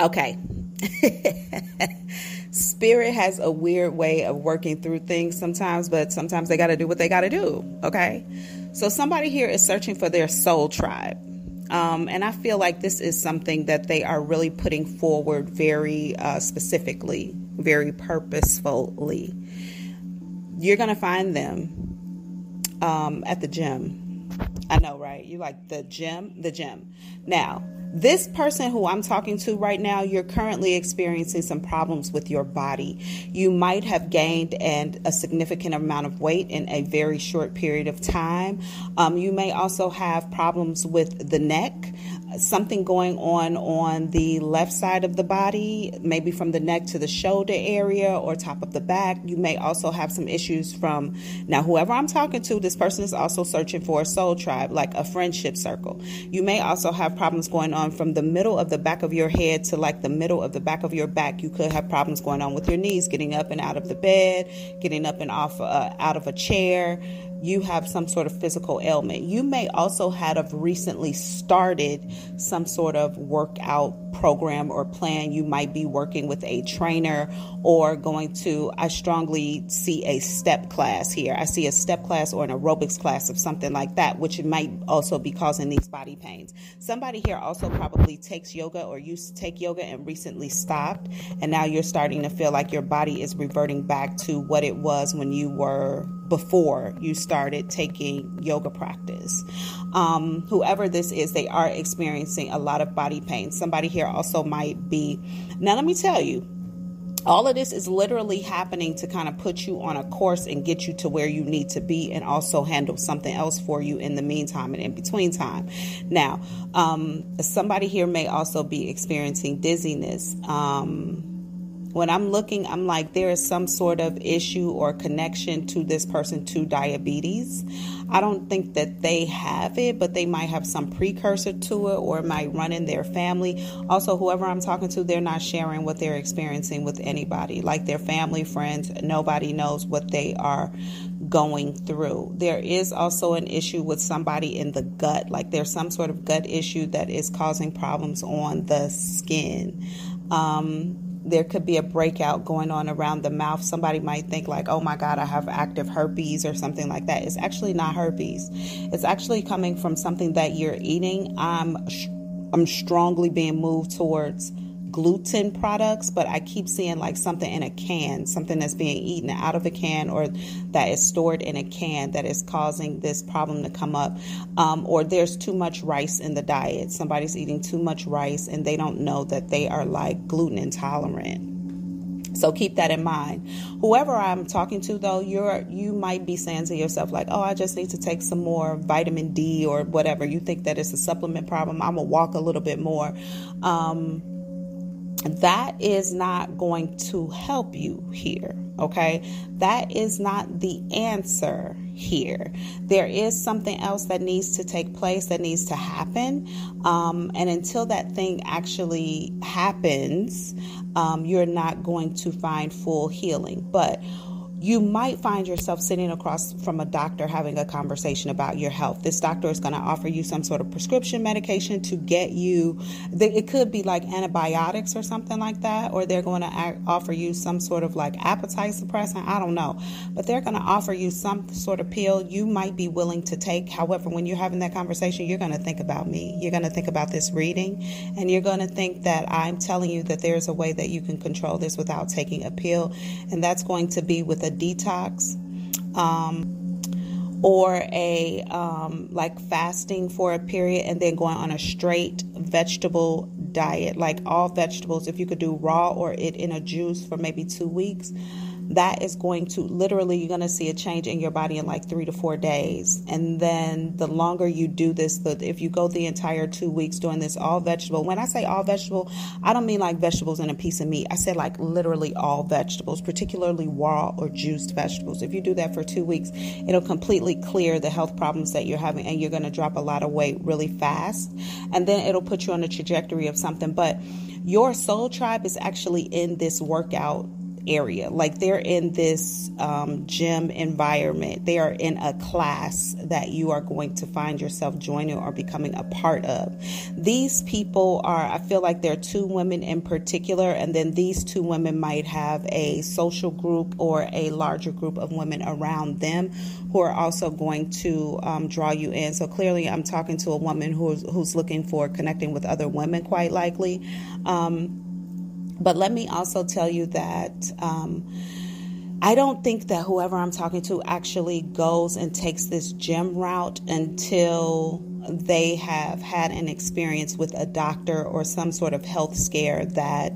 Okay. Spirit has a weird way of working through things sometimes, but sometimes they got to do what they got to do. Okay. So somebody here is searching for their soul tribe. Um, and I feel like this is something that they are really putting forward very uh, specifically, very purposefully. You're going to find them um, at the gym. I know, right? You like the gym, the gym. Now, this person who I'm talking to right now, you're currently experiencing some problems with your body. You might have gained and a significant amount of weight in a very short period of time. Um, you may also have problems with the neck something going on on the left side of the body, maybe from the neck to the shoulder area or top of the back. You may also have some issues from now, whoever I'm talking to, this person is also searching for a soul tribe, like a friendship circle. You may also have problems going on from the middle of the back of your head to like the middle of the back of your back. You could have problems going on with your knees, getting up and out of the bed, getting up and off uh, out of a chair you have some sort of physical ailment. You may also have recently started some sort of workout program or plan. You might be working with a trainer or going to, I strongly see a step class here. I see a step class or an aerobics class of something like that, which might also be causing these body pains. Somebody here also probably takes yoga or used to take yoga and recently stopped, and now you're starting to feel like your body is reverting back to what it was when you were before you started taking yoga practice. Um, whoever this is, they are experiencing a lot of body pain. Somebody here also might be. Now, let me tell you, all of this is literally happening to kind of put you on a course and get you to where you need to be and also handle something else for you in the meantime and in between time. Now, um, somebody here may also be experiencing dizziness. Um, when I'm looking, I'm like, there is some sort of issue or connection to this person to diabetes. I don't think that they have it, but they might have some precursor to it or it might run in their family. Also, whoever I'm talking to, they're not sharing what they're experiencing with anybody, like their family, friends. Nobody knows what they are going through. There is also an issue with somebody in the gut, like there's some sort of gut issue that is causing problems on the skin. Um, there could be a breakout going on around the mouth. Somebody might think, like, oh my God, I have active herpes or something like that. It's actually not herpes, it's actually coming from something that you're eating. I'm, I'm strongly being moved towards gluten products, but I keep seeing like something in a can, something that's being eaten out of a can or that is stored in a can that is causing this problem to come up. Um, or there's too much rice in the diet. Somebody's eating too much rice and they don't know that they are like gluten intolerant. So keep that in mind. Whoever I'm talking to though, you're you might be saying to yourself like, "Oh, I just need to take some more vitamin D or whatever." You think that it's a supplement problem. I'm gonna walk a little bit more. Um, that is not going to help you here. Okay, that is not the answer here. There is something else that needs to take place, that needs to happen. Um, and until that thing actually happens, um, you're not going to find full healing. But you might find yourself sitting across from a doctor having a conversation about your health. This doctor is going to offer you some sort of prescription medication to get you, it could be like antibiotics or something like that, or they're going to offer you some sort of like appetite suppressant. I don't know. But they're going to offer you some sort of pill you might be willing to take. However, when you're having that conversation, you're going to think about me. You're going to think about this reading, and you're going to think that I'm telling you that there's a way that you can control this without taking a pill, and that's going to be with a a detox um, or a um, like fasting for a period and then going on a straight vegetable diet, like all vegetables. If you could do raw or it in a juice for maybe two weeks that is going to literally you're going to see a change in your body in like three to four days. And then the longer you do this the if you go the entire two weeks doing this all vegetable when i say all vegetable i don't mean like vegetables and a piece of meat. I said like literally all vegetables particularly raw or juiced vegetables. If you do that for two weeks it'll completely clear the health problems that you're having and you're going to drop a lot of weight really fast. And then it'll put you on a trajectory of something. But your soul tribe is actually in this workout area. Like they're in this um, gym environment. They are in a class that you are going to find yourself joining or becoming a part of. These people are, I feel like there are two women in particular, and then these two women might have a social group or a larger group of women around them who are also going to um, draw you in. So clearly, I'm talking to a woman who's who's looking for connecting with other women, quite likely. Um, but let me also tell you that. Um, I don't think that whoever I'm talking to actually goes and takes this gym route until they have had an experience with a doctor or some sort of health scare that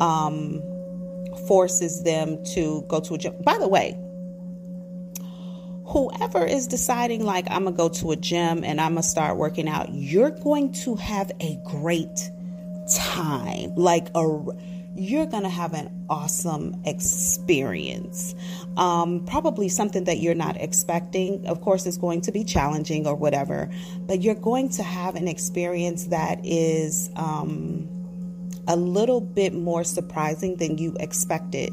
um, forces them to go to a gym. By the way, whoever is deciding, like, I'm going to go to a gym and I'm going to start working out, you're going to have a great time. Like, a you're going to have an awesome experience. Um, probably something that you're not expecting. Of course, it's going to be challenging or whatever, but you're going to have an experience that is um, a little bit more surprising than you expected.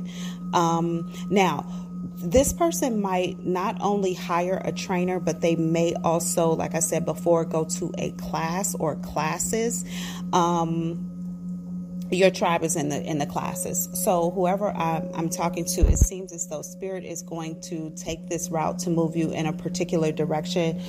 Um, now, this person might not only hire a trainer, but they may also, like I said before, go to a class or classes. Um, your tribe is in the in the classes. So whoever I'm, I'm, talking to, it seems as though spirit is going to take this route to move you in a particular direction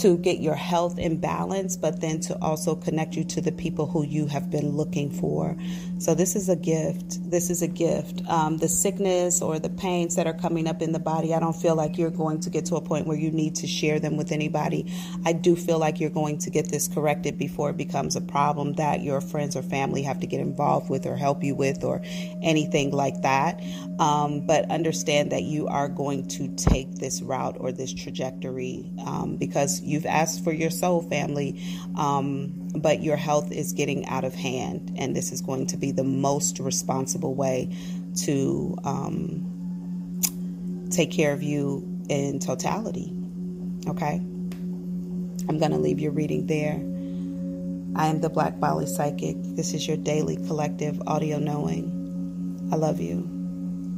to get your health in balance, but then to also connect you to the people who you have been looking for. So this is a gift. This is a gift. Um, the sickness or the pains that are coming up in the body, I don't feel like you're going to get to a point where you need to share them with anybody. I do feel like you're going to get this corrected before it becomes a problem that your friends or family have to get involved involved with or help you with or anything like that. Um, but understand that you are going to take this route or this trajectory um, because you've asked for your soul family, um, but your health is getting out of hand. And this is going to be the most responsible way to um, take care of you in totality. Okay? I'm going to leave your reading there. I am the Black Bali Psychic. This is your daily collective audio knowing. I love you.